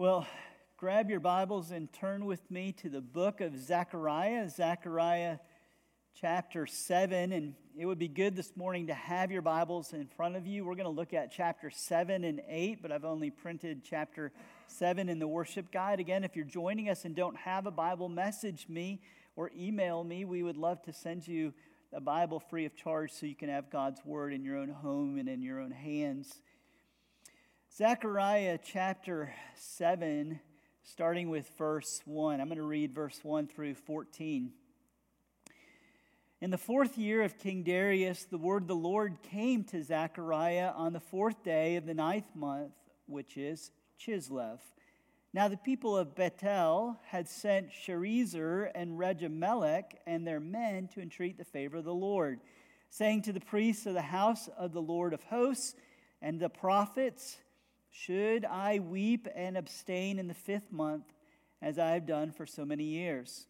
Well, grab your Bibles and turn with me to the book of Zechariah, Zechariah chapter 7. And it would be good this morning to have your Bibles in front of you. We're going to look at chapter 7 and 8, but I've only printed chapter 7 in the worship guide. Again, if you're joining us and don't have a Bible, message me or email me. We would love to send you a Bible free of charge so you can have God's Word in your own home and in your own hands. Zechariah chapter 7, starting with verse 1. I'm going to read verse 1 through 14. In the fourth year of King Darius, the word of the Lord came to Zechariah on the fourth day of the ninth month, which is Chislev. Now the people of Bethel had sent Sharezer and Regem-melech and their men to entreat the favor of the Lord, saying to the priests of the house of the Lord of hosts and the prophets, should I weep and abstain in the fifth month, as I have done for so many years?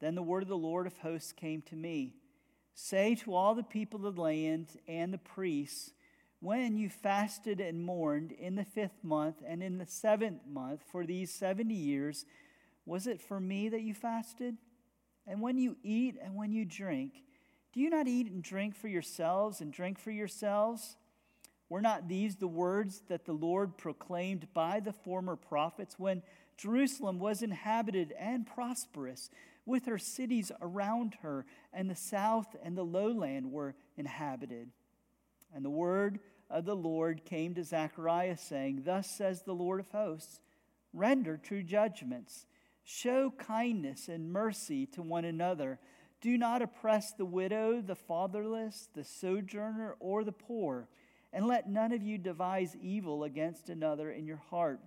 Then the word of the Lord of hosts came to me Say to all the people of the land and the priests, when you fasted and mourned in the fifth month and in the seventh month for these 70 years, was it for me that you fasted? And when you eat and when you drink, do you not eat and drink for yourselves and drink for yourselves? Were not these the words that the Lord proclaimed by the former prophets when Jerusalem was inhabited and prosperous, with her cities around her, and the south and the lowland were inhabited? And the word of the Lord came to Zechariah, saying, Thus says the Lord of hosts Render true judgments, show kindness and mercy to one another. Do not oppress the widow, the fatherless, the sojourner, or the poor and let none of you devise evil against another in your heart.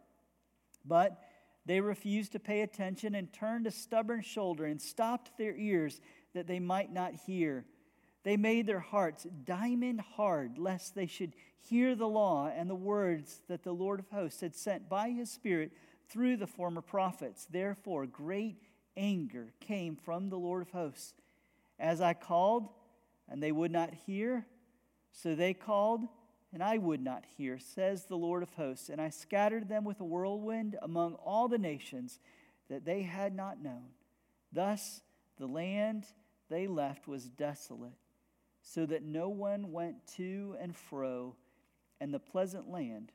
But they refused to pay attention and turned a stubborn shoulder and stopped their ears that they might not hear. They made their hearts diamond hard, lest they should hear the law and the words that the Lord of hosts had sent by his Spirit through the former prophets. Therefore, great anger came from the Lord of hosts. As I called, and they would not hear, so they called, and I would not hear, says the Lord of hosts. And I scattered them with a whirlwind among all the nations that they had not known. Thus the land they left was desolate, so that no one went to and fro, and the pleasant land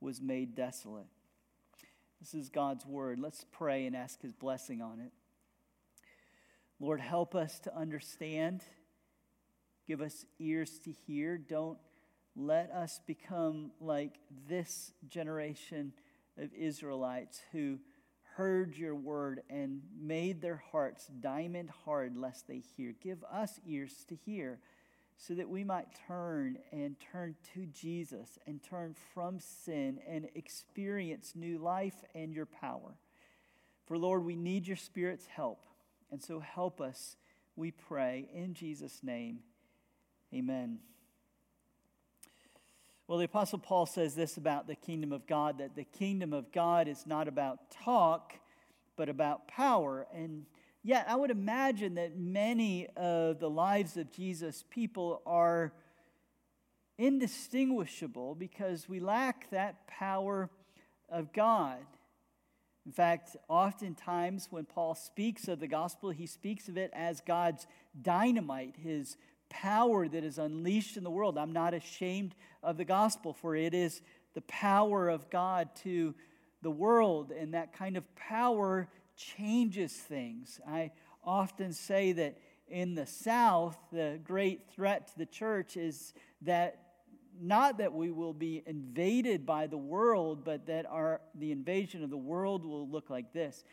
was made desolate. This is God's word. Let's pray and ask his blessing on it. Lord, help us to understand. Give us ears to hear. Don't let us become like this generation of Israelites who heard your word and made their hearts diamond hard lest they hear. Give us ears to hear so that we might turn and turn to Jesus and turn from sin and experience new life and your power. For Lord, we need your Spirit's help. And so help us, we pray, in Jesus' name. Amen. Well, the Apostle Paul says this about the kingdom of God that the kingdom of God is not about talk, but about power. And yet, I would imagine that many of the lives of Jesus' people are indistinguishable because we lack that power of God. In fact, oftentimes when Paul speaks of the gospel, he speaks of it as God's dynamite, his power that is unleashed in the world. I'm not ashamed of the gospel, for it is the power of God to the world, and that kind of power changes things. I often say that in the South, the great threat to the church is that not that we will be invaded by the world, but that our, the invasion of the world will look like this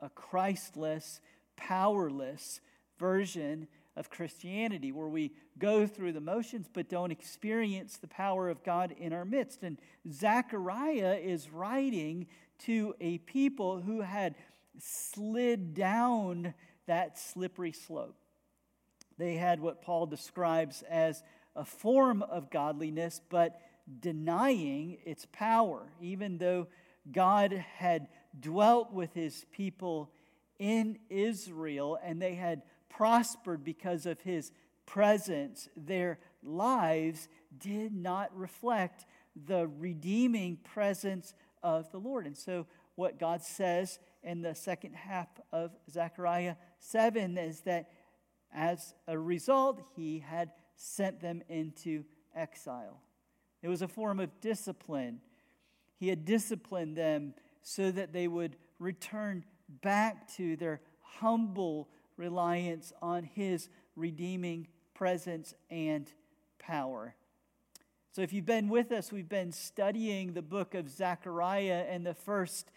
a Christless, powerless version of Christianity, where we go through the motions but don't experience the power of God in our midst. And Zechariah is writing to a people who had slid down that slippery slope. They had what Paul describes as a form of godliness, but denying its power, even though God had dwelt with his people in Israel and they had prospered because of his presence. Their lives did not reflect the redeeming presence of the Lord. And so, what God says in the second half of Zechariah 7 is that as a result, he had sent them into exile. It was a form of discipline. He had disciplined them so that they would return back to their humble reliance on his redeeming presence and power. So, if you've been with us, we've been studying the book of Zechariah, and the first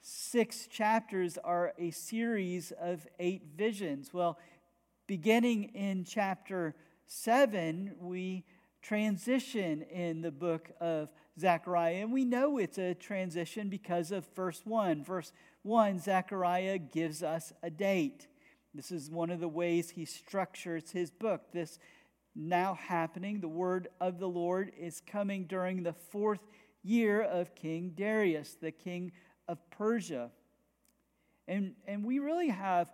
six chapters are a series of eight visions. Well, beginning in chapter seven, we transition in the book of Zechariah, and we know it's a transition because of verse one. Verse one, Zechariah gives us a date. This is one of the ways he structures his book. This now happening. The word of the Lord is coming during the fourth year of King Darius, the king of Persia. And, and we really have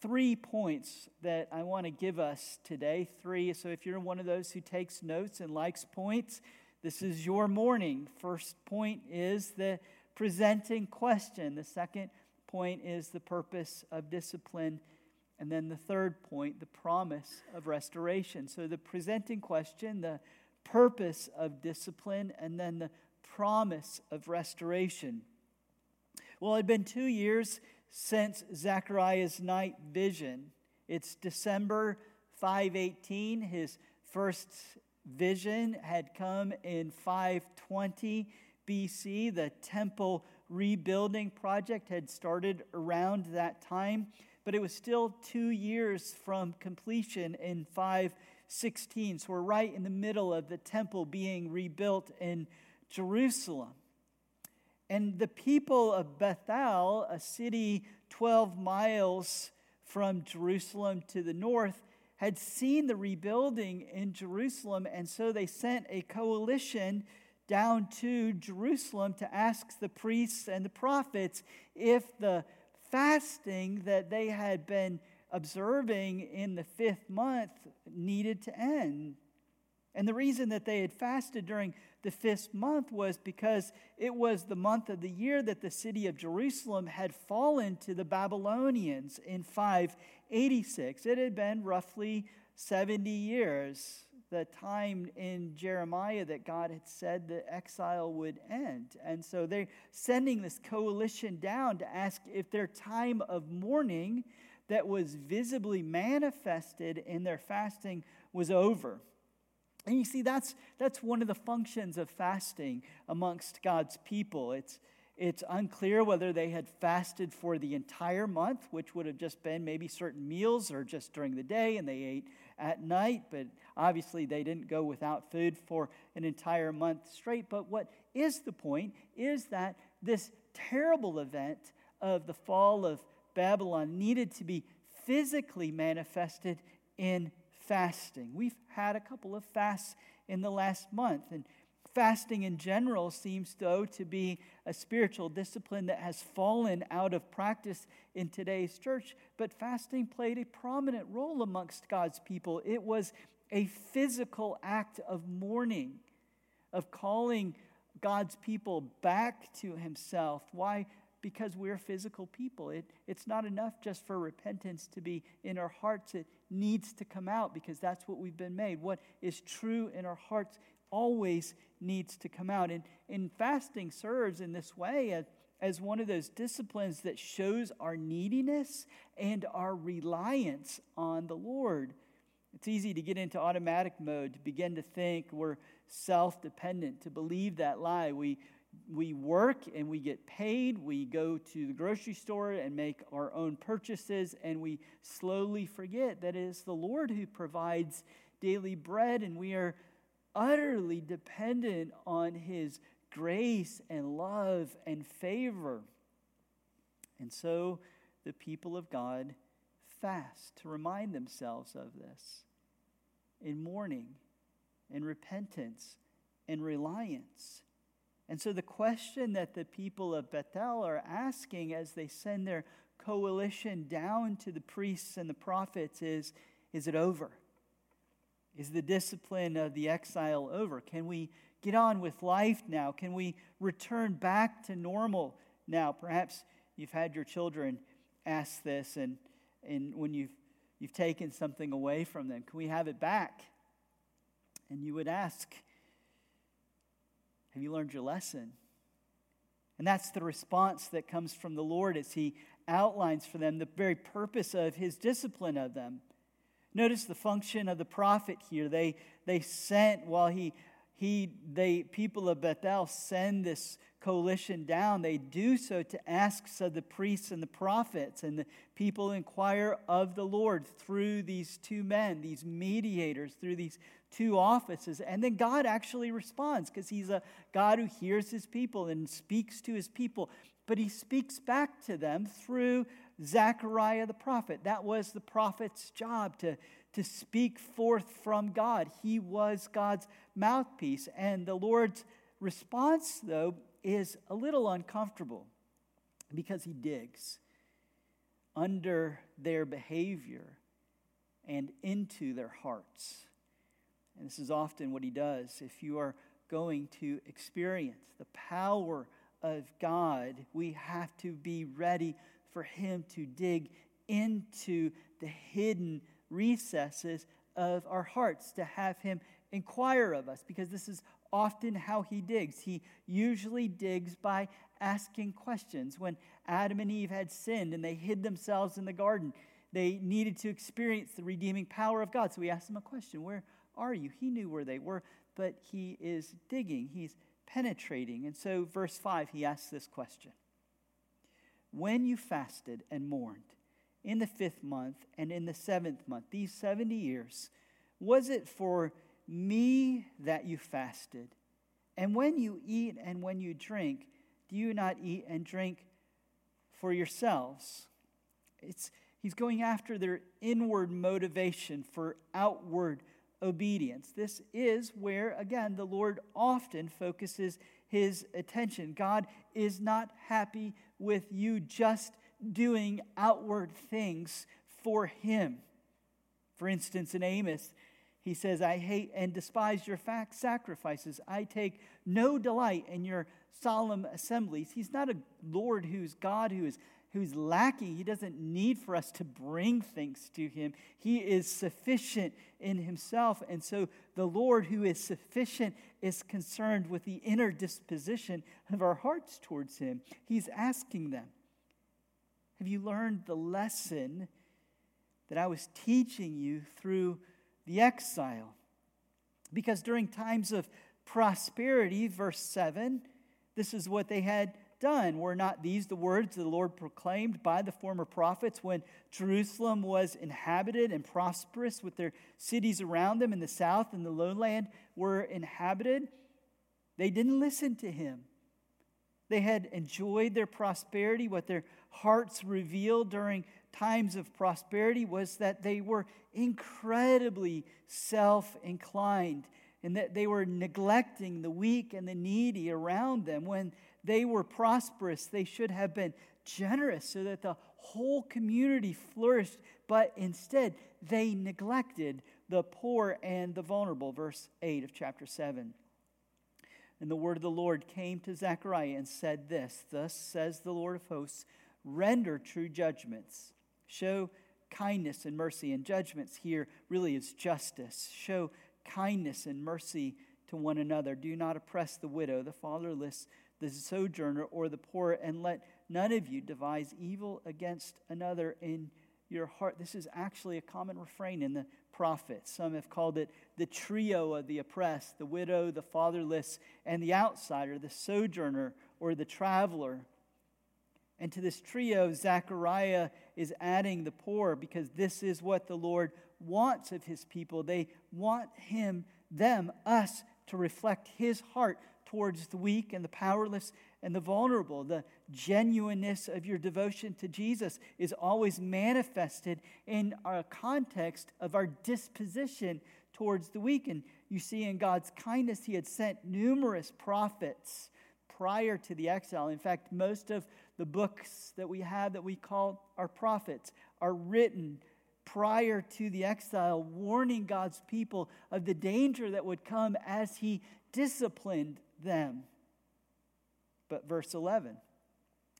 three points that I want to give us today. Three. So if you're one of those who takes notes and likes points, this is your morning. First point is the presenting question. The second point is the purpose of discipline and then the third point, the promise of restoration. So the presenting question, the purpose of discipline, and then the promise of restoration. Well, it had been two years since Zechariah's night vision. It's December 518. His first vision had come in 520 BC. The temple rebuilding project had started around that time but it was still two years from completion in 516. So we're right in the middle of the temple being rebuilt in Jerusalem. And the people of Bethel, a city 12 miles from Jerusalem to the north, had seen the rebuilding in Jerusalem, and so they sent a coalition down to Jerusalem to ask the priests and the prophets if the fasting that they had been observing in the fifth month needed to end. And the reason that they had fasted during the fifth month was because it was the month of the year that the city of Jerusalem had fallen to the Babylonians in 586. It had been roughly 70 years the time in Jeremiah that God had said the exile would end. And so they're sending this coalition down to ask if their time of mourning that was visibly manifested in their fasting was over. And you see, that's, that's one of the functions of fasting amongst God's people. It's, it's unclear whether they had fasted for the entire month, which would have just been maybe certain meals or just during the day and they ate at night, but obviously they didn't go without food for an entire month straight. But what is the point is that this terrible event of the fall of Babylon needed to be physically manifested in fasting. We've had a couple of fasts in the last month, and fasting in general seems, though, to be a spiritual discipline that has fallen out of practice in today's church. But fasting played a prominent role amongst God's people. It was a physical act of mourning, of calling God's people back to Himself. Why? Because we're physical people. It, it's not enough just for repentance to be in our hearts. It needs to come out because that's what we've been made. What is true in our hearts always needs to come out. And, and fasting serves in this way as, as one of those disciplines that shows our neediness and our reliance on the Lord. It's easy to get into automatic mode, to begin to think we're self dependent, to believe that lie. We, we work and we get paid. We go to the grocery store and make our own purchases, and we slowly forget that it is the Lord who provides daily bread, and we are utterly dependent on His grace and love and favor. And so the people of God fast to remind themselves of this in mourning, in repentance, in reliance. And so the question that the people of Bethel are asking as they send their coalition down to the priests and the prophets is Is it over? Is the discipline of the exile over? Can we get on with life now? Can we return back to normal now? Perhaps you've had your children ask this, and, and when you've, you've taken something away from them, can we have it back? And you would ask, Have you learned your lesson? And that's the response that comes from the Lord as He outlines for them the very purpose of His discipline of them. Notice the function of the prophet here. They, they sent while he, he, they, people of Bethel send this coalition down. They do so to ask of the priests and the prophets, and the people inquire of the Lord through these two men, these mediators, through these two offices. And then God actually responds because he's a God who hears his people and speaks to his people. But he speaks back to them through Zechariah the prophet. That was the prophet's job to, to speak forth from God. He was God's mouthpiece. And the Lord's response, though, is a little uncomfortable because he digs under their behavior and into their hearts. And this is often what he does. If you are going to experience the power of God, we have to be ready for Him to dig into the hidden recesses of our hearts, to have Him inquire of us, because this is often how He digs. He usually digs by asking questions. When Adam and Eve had sinned and they hid themselves in the garden, they needed to experience the redeeming power of God. So He asked them a question Where are you? He knew where they were, but He is digging, He's penetrating. And so, verse 5, He asks this question when you fasted and mourned in the fifth month and in the seventh month, these 70 years, was it for me that you fasted? And when you eat and when you drink, do you not eat and drink for yourselves? It's, he's going after their inward motivation for outward obedience. This is where, again, the Lord often focuses his attention. God is not happy with you just doing outward things for him. For instance, in Amos, he says, I hate and despise your fact sacrifices. I take no delight in your solemn assemblies. He's not a Lord who's God who is who's lacking. He doesn't need for us to bring things to him. He is sufficient in himself. And so the Lord, who is sufficient, is concerned with the inner disposition of our hearts towards him. He's asking them Have you learned the lesson that I was teaching you through the exile? Because during times of prosperity, verse 7, this is what they had done. Were not these the words the Lord proclaimed by the former prophets when Jerusalem was inhabited and prosperous, with their cities around them in the south and the lowland were inhabited? They didn't listen to him. They had enjoyed their prosperity. What their hearts revealed during times of prosperity was that they were incredibly self inclined and that they were neglecting the weak and the needy around them. When they were prosperous. They should have been generous so that the whole community flourished, but instead they neglected the poor and the vulnerable. Verse 8 of chapter 7. And the word of the Lord came to Zechariah and said this Thus says the Lord of hosts, render true judgments, show kindness and mercy. And judgments here really is justice. Show kindness and mercy to one another. Do not oppress the widow, the fatherless, the sojourner or the poor, and let none of you devise evil against another in your heart. This is actually a common refrain in the prophets. Some have called it the trio of the oppressed the widow, the fatherless, and the outsider, the sojourner or the traveler. And to this trio, Zechariah is adding the poor because this is what the Lord wants of his people. They want him, them, us, to reflect his heart towards the weak and the powerless and the vulnerable. The genuineness of your devotion to Jesus is always manifested in our context of our disposition towards the weak. And you see, in God's kindness, He had sent numerous prophets prior to the exile. In fact, most of the books that we have that we call our prophets are written prior to the exile, warning God's people of the danger that would come as He disciplined them. But verse 11,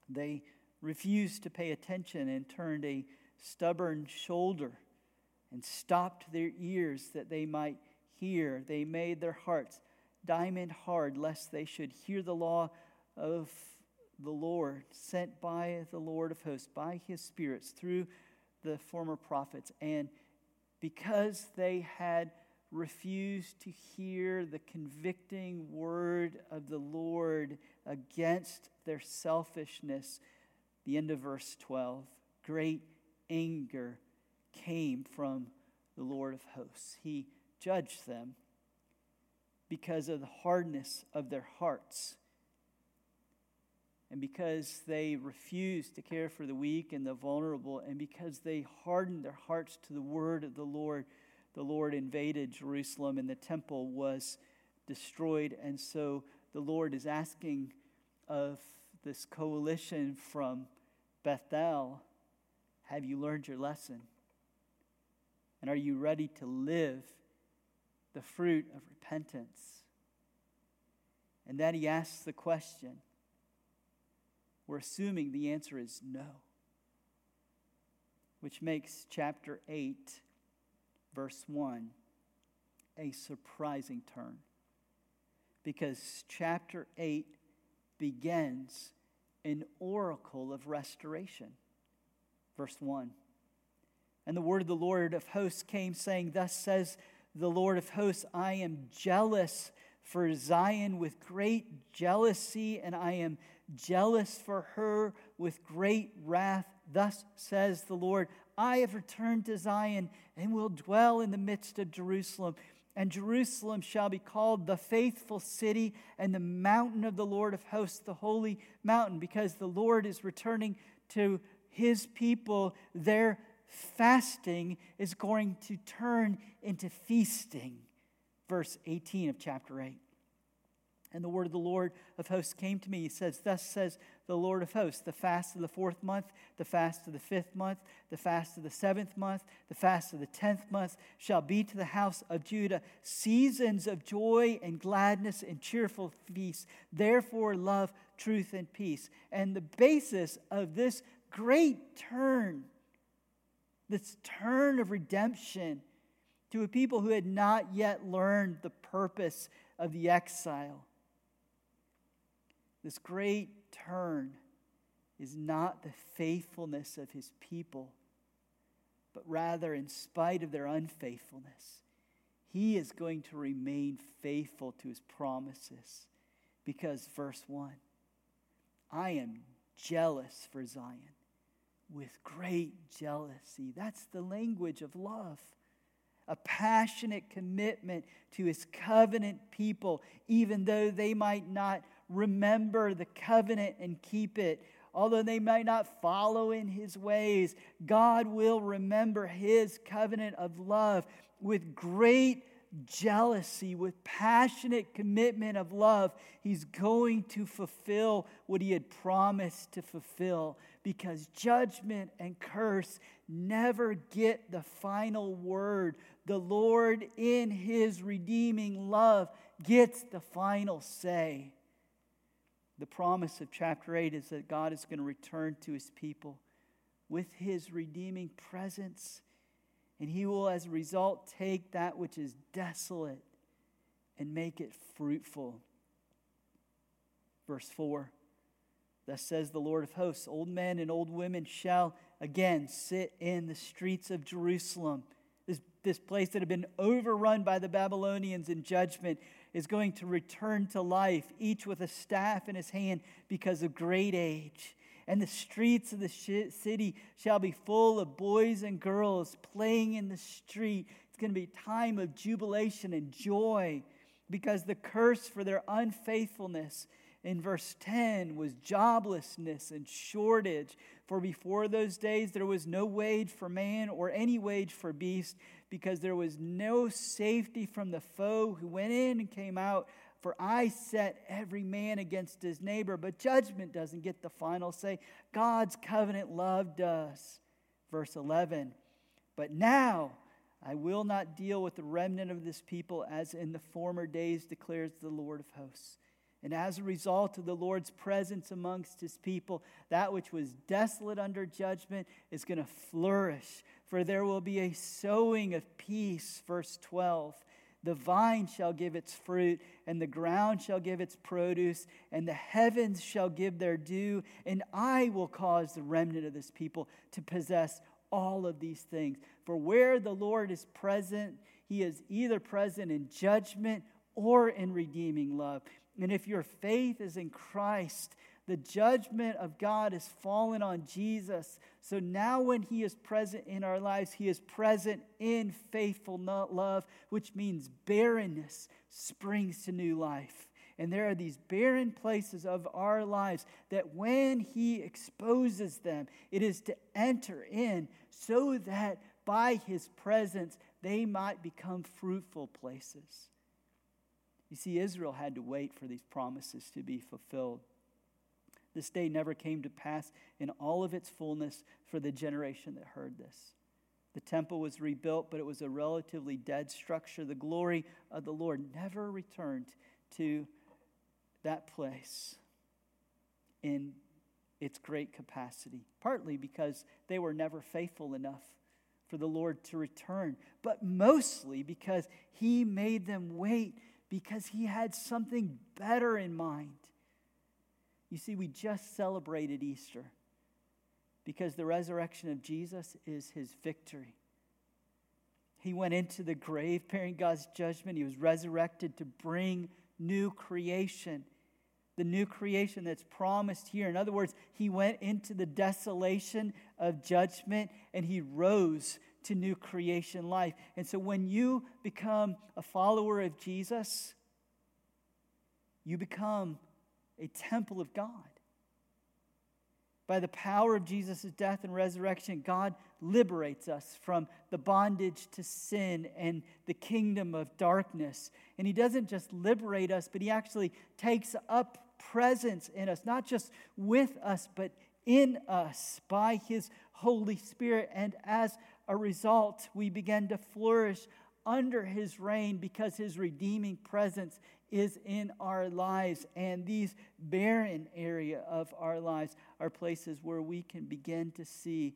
they refused to pay attention and turned a stubborn shoulder and stopped their ears that they might hear. They made their hearts diamond hard, lest they should hear the law of the Lord, sent by the Lord of hosts, by his spirits through the former prophets. And because they had refused to hear the convicting word of the Lord against their selfishness, the end of verse 12, great anger came from the Lord of hosts. He judged them because of the hardness of their hearts. And because they refused to care for the weak and the vulnerable, and because they hardened their hearts to the word of the Lord, the Lord invaded Jerusalem and the temple was destroyed. And so the Lord is asking of this coalition from Bethel Have you learned your lesson? And are you ready to live the fruit of repentance? And then he asks the question. We're assuming the answer is no, which makes chapter 8, verse 1, a surprising turn. Because chapter 8 begins an oracle of restoration. Verse 1. And the word of the Lord of hosts came, saying, Thus says the Lord of hosts, I am jealous for Zion with great jealousy, and I am jealous for her with great wrath. Thus says the Lord, I have returned to Zion and will dwell in the midst of Jerusalem. And Jerusalem shall be called the faithful city and the mountain of the Lord of hosts, the holy mountain, because the Lord is returning to his people. Their fasting is going to turn into feasting. Verse 18 of chapter 8. And the word of the Lord of hosts came to me. He says, Thus says the Lord of hosts, the fast of the fourth month, the fast of the fifth month, the fast of the seventh month, the fast of the tenth month shall be to the house of Judah seasons of joy and gladness and cheerful feasts. Therefore, love, truth, and peace. And the basis of this great turn, this turn of redemption to a people who had not yet learned the purpose of the exile this great turn is not the faithfulness of his people, but rather, in spite of their unfaithfulness, he is going to remain faithful to his promises. Because, verse 1 I am jealous for Zion with great jealousy. That's the language of love. A passionate commitment to his covenant people, even though they might not remember the covenant and keep it. Although they might not follow in his ways, God will remember his covenant of love with great jealousy, with passionate commitment of love. He's going to fulfill what he had promised to fulfill because judgment and curse never get the final word. The Lord, in his redeeming love, gets the final say. The promise of chapter 8 is that God is going to return to his people with his redeeming presence, and he will, as a result, take that which is desolate and make it fruitful. Verse 4 Thus says the Lord of hosts Old men and old women shall again sit in the streets of Jerusalem. This, this place that had been overrun by the Babylonians in judgment is going to return to life, each with a staff in his hand because of great age. And the streets of the city shall be full of boys and girls playing in the street. It's going to be time of jubilation and joy because the curse for their unfaithfulness in verse 10 was joblessness and shortage. For before those days there was no wage for man or any wage for beast, because there was no safety from the foe who went in and came out. For I set every man against his neighbor, but judgment doesn't get the final say. God's covenant loved us. Verse 11. But now I will not deal with the remnant of this people as in the former days, declares the Lord of hosts. And as a result of the Lord's presence amongst his people, that which was desolate under judgment is going to flourish. For there will be a sowing of peace. Verse 12. The vine shall give its fruit, and the ground shall give its produce, and the heavens shall give their due, and I will cause the remnant of this people to possess all of these things. For where the Lord is present, he is either present in judgment or in redeeming love. And if your faith is in Christ, the judgment of God has fallen on Jesus. So now, when He is present in our lives, He is present in faithful love, which means barrenness springs to new life. And there are these barren places of our lives that when He exposes them, it is to enter in so that by His presence they might become fruitful places. You see, Israel had to wait for these promises to be fulfilled. This day never came to pass in all of its fullness for the generation that heard this. The temple was rebuilt, but it was a relatively dead structure. The glory of the Lord never returned to that place in its great capacity, partly because they were never faithful enough for the Lord to return, but mostly because He made them wait because He had something better in mind. You see, we just celebrated Easter because the resurrection of Jesus is His victory. He went into the grave bearing God's judgment. He was resurrected to bring new creation the new creation that's promised here. In other words, he went into the desolation of judgment and he rose to new creation life. And so when you become a follower of Jesus, you become a temple of God. By the power of Jesus' death and resurrection, God liberates us from the bondage to sin and the kingdom of darkness. And He doesn't just liberate us, but He actually takes up presence in us, not just with us, but in us by His Holy Spirit. And as a result, we begin to flourish under His reign because His redeeming presence is in our lives. And these barren area of our lives are places where we can begin to see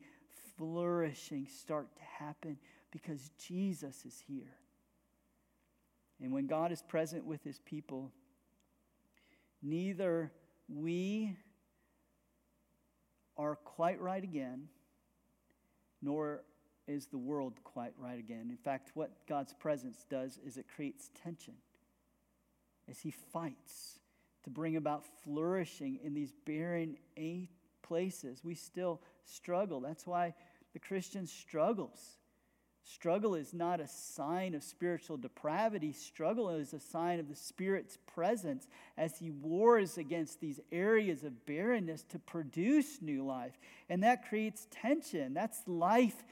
flourishing start to happen because Jesus is here. And when God is present with his people, neither we are quite right again, nor is the world quite right again. In fact, what God's presence does is it creates tension as He fights to bring about flourishing in these barren places. We still struggle. That's why the Christian struggles. Struggle is not a sign of spiritual depravity. Struggle is a sign of the Spirit's presence as He wars against these areas of barrenness to produce new life. And that creates tension. That's life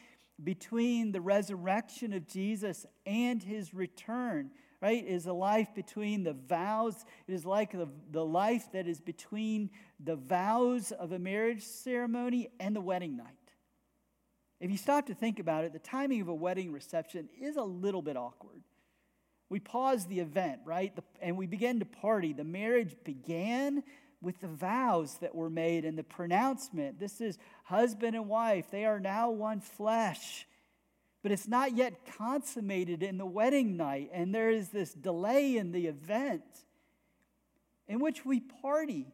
between the resurrection of Jesus and His return, right? is a life between the vows. It is like the, the life that is between the vows of a marriage ceremony and the wedding night. If you stop to think about it, the timing of a wedding reception is a little bit awkward. We pause the event, right? And we begin to party. The marriage began with the vows that were made and the pronouncement. This is husband and wife. They are now one flesh. But it's not yet consummated in the wedding night. And there is this delay in the event in which we party.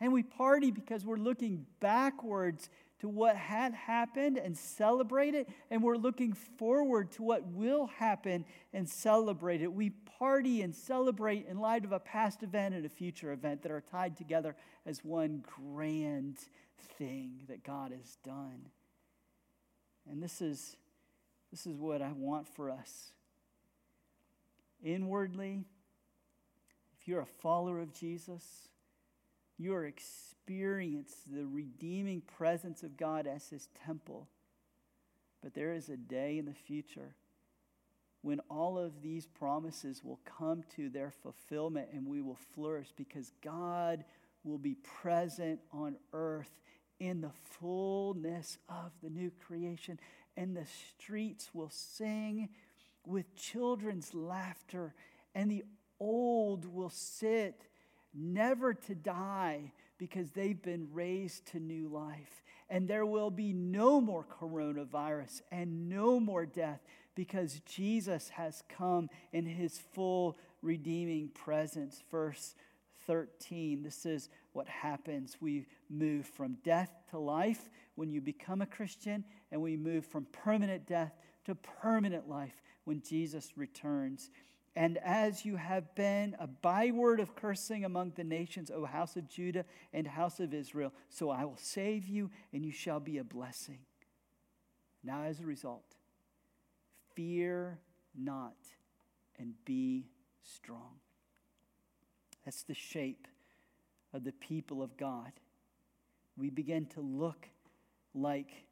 And we party because we're looking backwards to what had happened and celebrate it, and we're looking forward to what will happen and celebrate it. We party and celebrate in light of a past event and a future event that are tied together as one grand thing that God has done. And this is, this is what I want for us. Inwardly, if you're a follower of Jesus, you are experience the redeeming presence of God as his temple. But there is a day in the future when all of these promises will come to their fulfillment and we will flourish because God will be present on earth in the fullness of the new creation. and the streets will sing with children's laughter, and the old will sit, never to die, because they've been raised to new life. And there will be no more coronavirus and no more death because Jesus has come in his full redeeming presence. Verse 13. This is what happens. We move from death to life when you become a Christian, and we move from permanent death to permanent life when Jesus returns. And as you have been a byword of cursing among the nations, O house of Judah and house of Israel, so I will save you, and you shall be a blessing. Now, as a result, fear not and be strong. That's the shape of the people of God. We begin to look like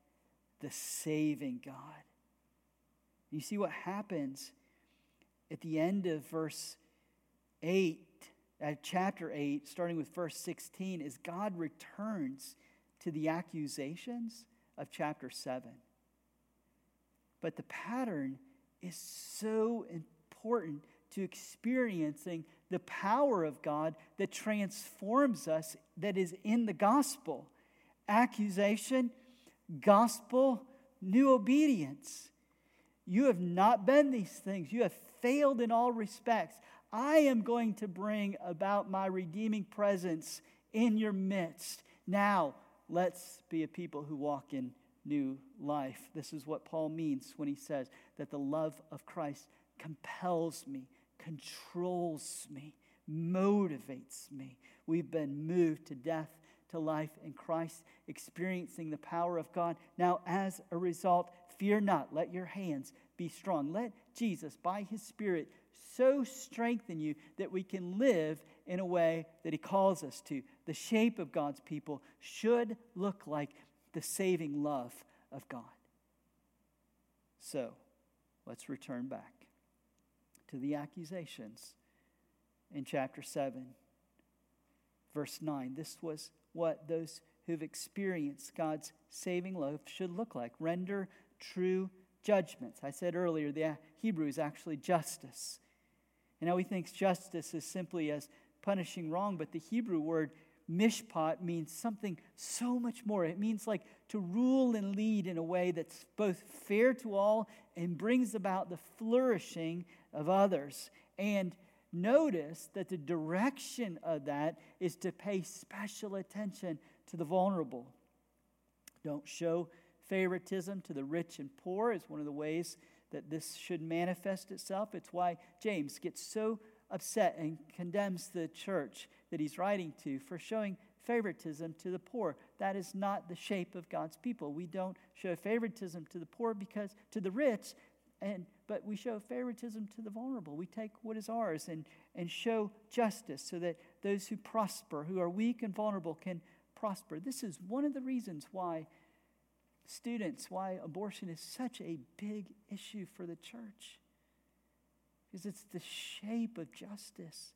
the saving God. You see what happens at the end of verse 8, at uh, chapter 8, starting with verse 16, is God returns to the accusations of chapter 7. But the pattern is so important to experiencing the power of God that transforms us, that is in the gospel. Accusation, gospel, new obedience. You have not been these things. You have failed in all respects. I am going to bring about my redeeming presence in your midst. Now, let's be a people who walk in new life. This is what Paul means when he says that the love of Christ compels me controls me, motivates me. We've been moved to death to life in Christ, experiencing the power of God. Now, as a result, fear not. Let your hands be strong. Let Jesus, by his Spirit, so strengthen you that we can live in a way that he calls us to. The shape of God's people should look like the saving love of God. So, let's return back to the accusations in chapter 7, verse 9. This was what those who've experienced God's saving love should look like render true judgments. I said earlier, the Hebrew is actually justice. And now we think justice is simply as punishing wrong, but the Hebrew word mishpat means something so much more. It means like to rule and lead in a way that's both fair to all and brings about the flourishing of others. And notice that the direction of that is to pay special attention to the vulnerable. Don't show favoritism to the rich and poor, is one of the ways that this should manifest itself. It's why James gets so upset and condemns the church that he's writing to for showing favoritism to the poor. That is not the shape of God's people. We don't show favoritism to the poor because to the rich and but we show favoritism to the vulnerable. We take what is ours and, and show justice so that those who prosper, who are weak and vulnerable, can prosper. This is one of the reasons why students, why abortion is such a big issue for the church. Because it's the shape of justice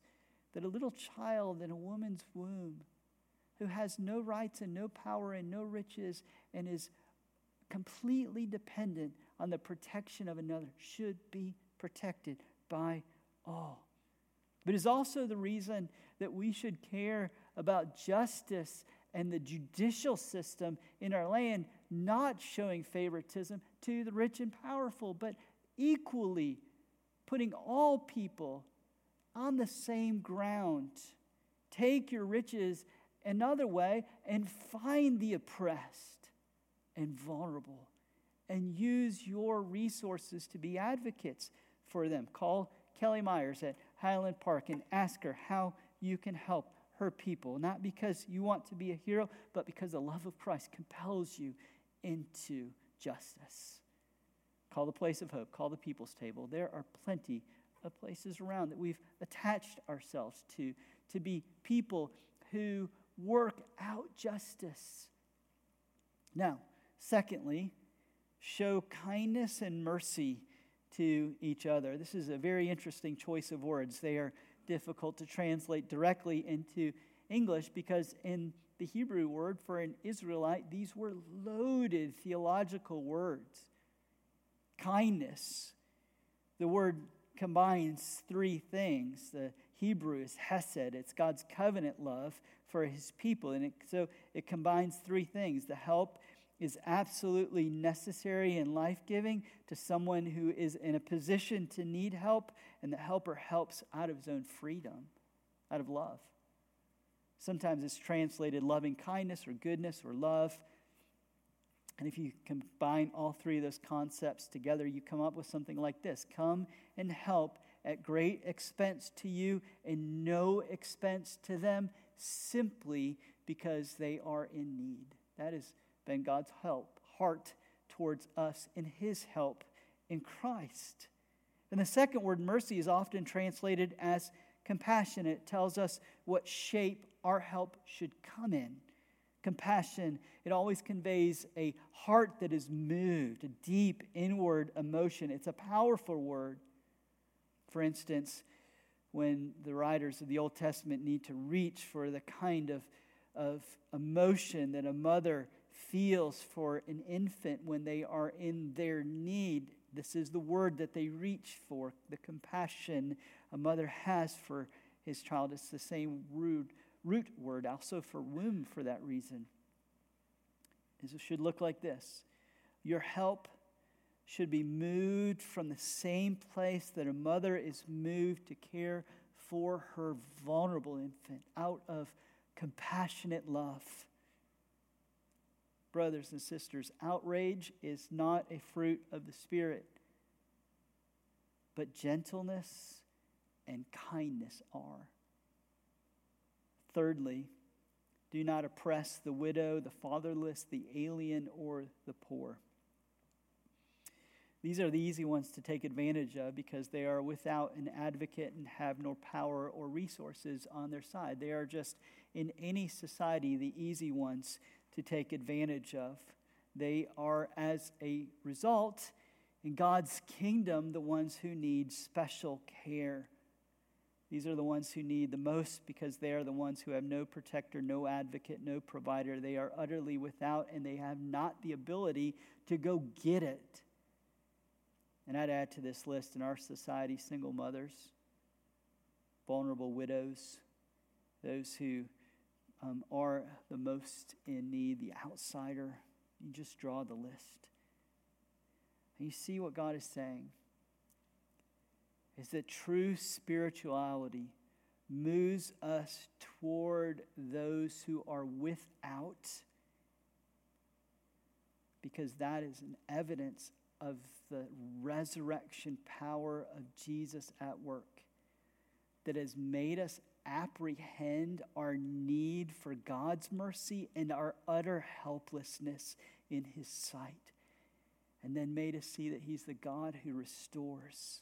that a little child in a woman's womb who has no rights and no power and no riches and is completely dependent on the protection of another should be protected by all. But it's also the reason that we should care about justice and the judicial system in our land, not showing favoritism to the rich and powerful, but equally putting all people on the same ground. Take your riches another way and find the oppressed and vulnerable and use your resources to be advocates for them. Call Kelly Myers at Highland Park and ask her how you can help her people, not because you want to be a hero, but because the love of Christ compels you into justice. Call the place of hope, call the people's table. There are plenty of places around that we've attached ourselves to, to be people who work out justice. Now, secondly, show kindness and mercy to each other. This is a very interesting choice of words. They are difficult to translate directly into English because in the Hebrew word for an Israelite, these were loaded theological words. kindness. The word combines three things. The Hebrew is hesed, it's God's covenant love for his people. And it, so it combines three things. The help is absolutely necessary and life giving to someone who is in a position to need help, and the helper helps out of his own freedom, out of love. Sometimes it's translated loving kindness or goodness or love. And if you combine all three of those concepts together, you come up with something like this Come and help at great expense to you and no expense to them, simply because they are in need. That has been God's help, heart towards us in his help in Christ. And the second word, mercy, is often translated as compassion. It tells us what shape our help should come in. Compassion, it always conveys a heart that is moved, a deep inward emotion. It's a powerful word. For instance, when the writers of the Old Testament need to reach for the kind of, of emotion that a mother feels for an infant when they are in their need, this is the word that they reach for, the compassion a mother has for his child. It's the same root, root word, also for womb for that reason. Is It should look like this Your help should be moved from the same place that a mother is moved to care for her vulnerable infant out of compassionate love. Brothers and sisters, outrage is not a fruit of the Spirit, but gentleness and kindness are. Thirdly, do not oppress the widow, the fatherless, the alien, or the poor. These are the easy ones to take advantage of because they are without an advocate and have no power or resources on their side. They are just, in any society, the easy ones to take advantage of. They are, as a result, in God's kingdom, the ones who need special care. These are the ones who need the most because they are the ones who have no protector, no advocate, no provider. They are utterly without and they have not the ability to go get it. And I'd add to this list in our society single mothers, vulnerable widows, those who um, are the most in need, the outsider. You just draw the list. And you see what God is saying is that true spirituality moves us toward those who are without because that is an evidence of the resurrection power of Jesus at work that has made us apprehend our need for God's mercy and our utter helplessness in His sight, and then made us see that He's the God who restores.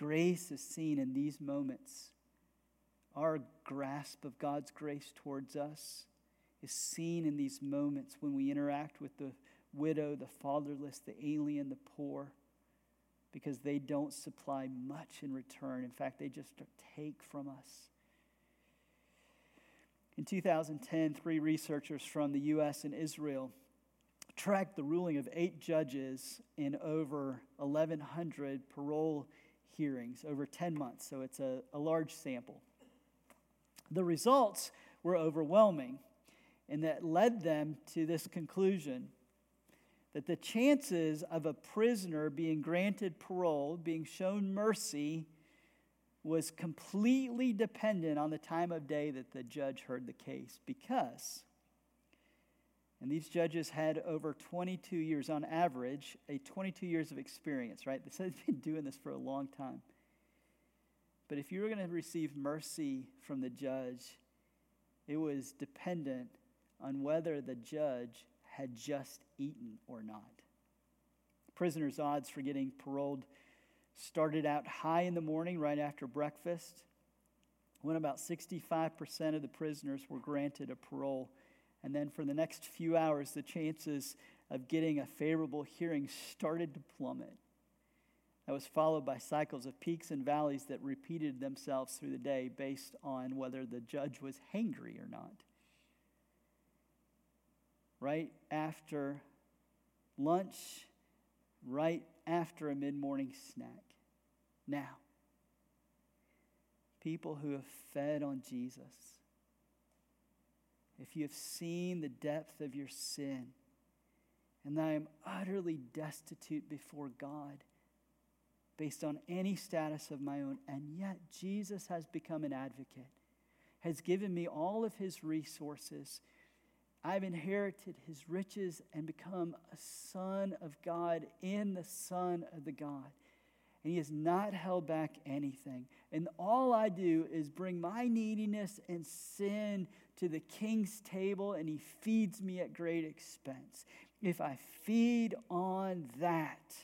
Grace is seen in these moments. Our grasp of God's grace towards us is seen in these moments when we interact with the widow, the fatherless, the alien, the poor because they don't supply much in return. In fact, they just take from us. In 2010, three researchers from the U.S. and Israel tracked the ruling of eight judges in over 1,100 parole hearings over 10 months, so it's a, a large sample. The results were overwhelming, and that led them to this conclusion that the chances of a prisoner being granted parole, being shown mercy, was completely dependent on the time of day that the judge heard the case because and these judges had over 22 years on average a 22 years of experience right They said they've been doing this for a long time but if you were going to receive mercy from the judge it was dependent on whether the judge had just eaten or not. Prisoners' odds for getting paroled started out high in the morning, right after breakfast, when about 65% of the prisoners were granted a parole. And then for the next few hours, the chances of getting a favorable hearing started to plummet. That was followed by cycles of peaks and valleys that repeated themselves through the day based on whether the judge was hangry or not right after lunch, right after a mid morning snack. Now, people who have fed on Jesus, if you have seen the depth of your sin, and that I am utterly destitute before God based on any status of my own, and yet Jesus has become an advocate, has given me all of his resources. I've inherited his riches and become a son of God in the Son of the God. And he has not held back anything. And all I do is bring my neediness and sin to the king's table, and he feeds me at great expense. If I feed on that,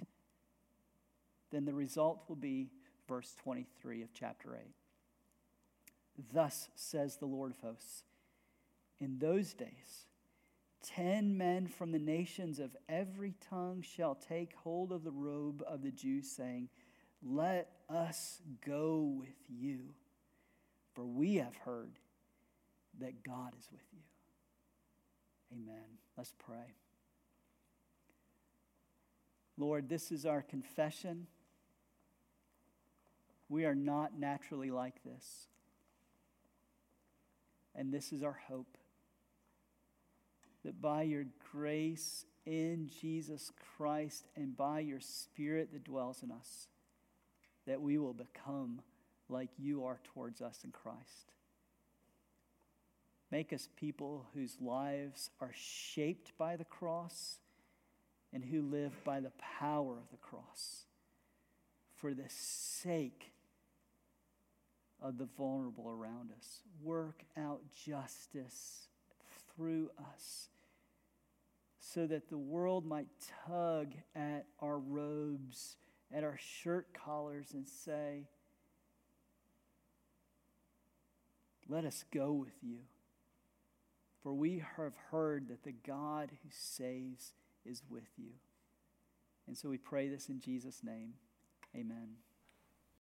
then the result will be verse 23 of chapter 8. Thus says the Lord of hosts In those days, ten men from the nations of every tongue shall take hold of the robe of the Jews, saying, Let us go with you, for we have heard that God is with you. Amen. Let's pray. Lord, this is our confession. We are not naturally like this. And this is our hope that by your grace in Jesus Christ and by your Spirit that dwells in us, that we will become like you are towards us in Christ. Make us people whose lives are shaped by the cross and who live by the power of the cross for the sake of the vulnerable around us. Work out justice through us so that the world might tug at our robes, at our shirt collars, and say, Let us go with you. For we have heard that the God who saves is with you. And so we pray this in Jesus' name. Amen.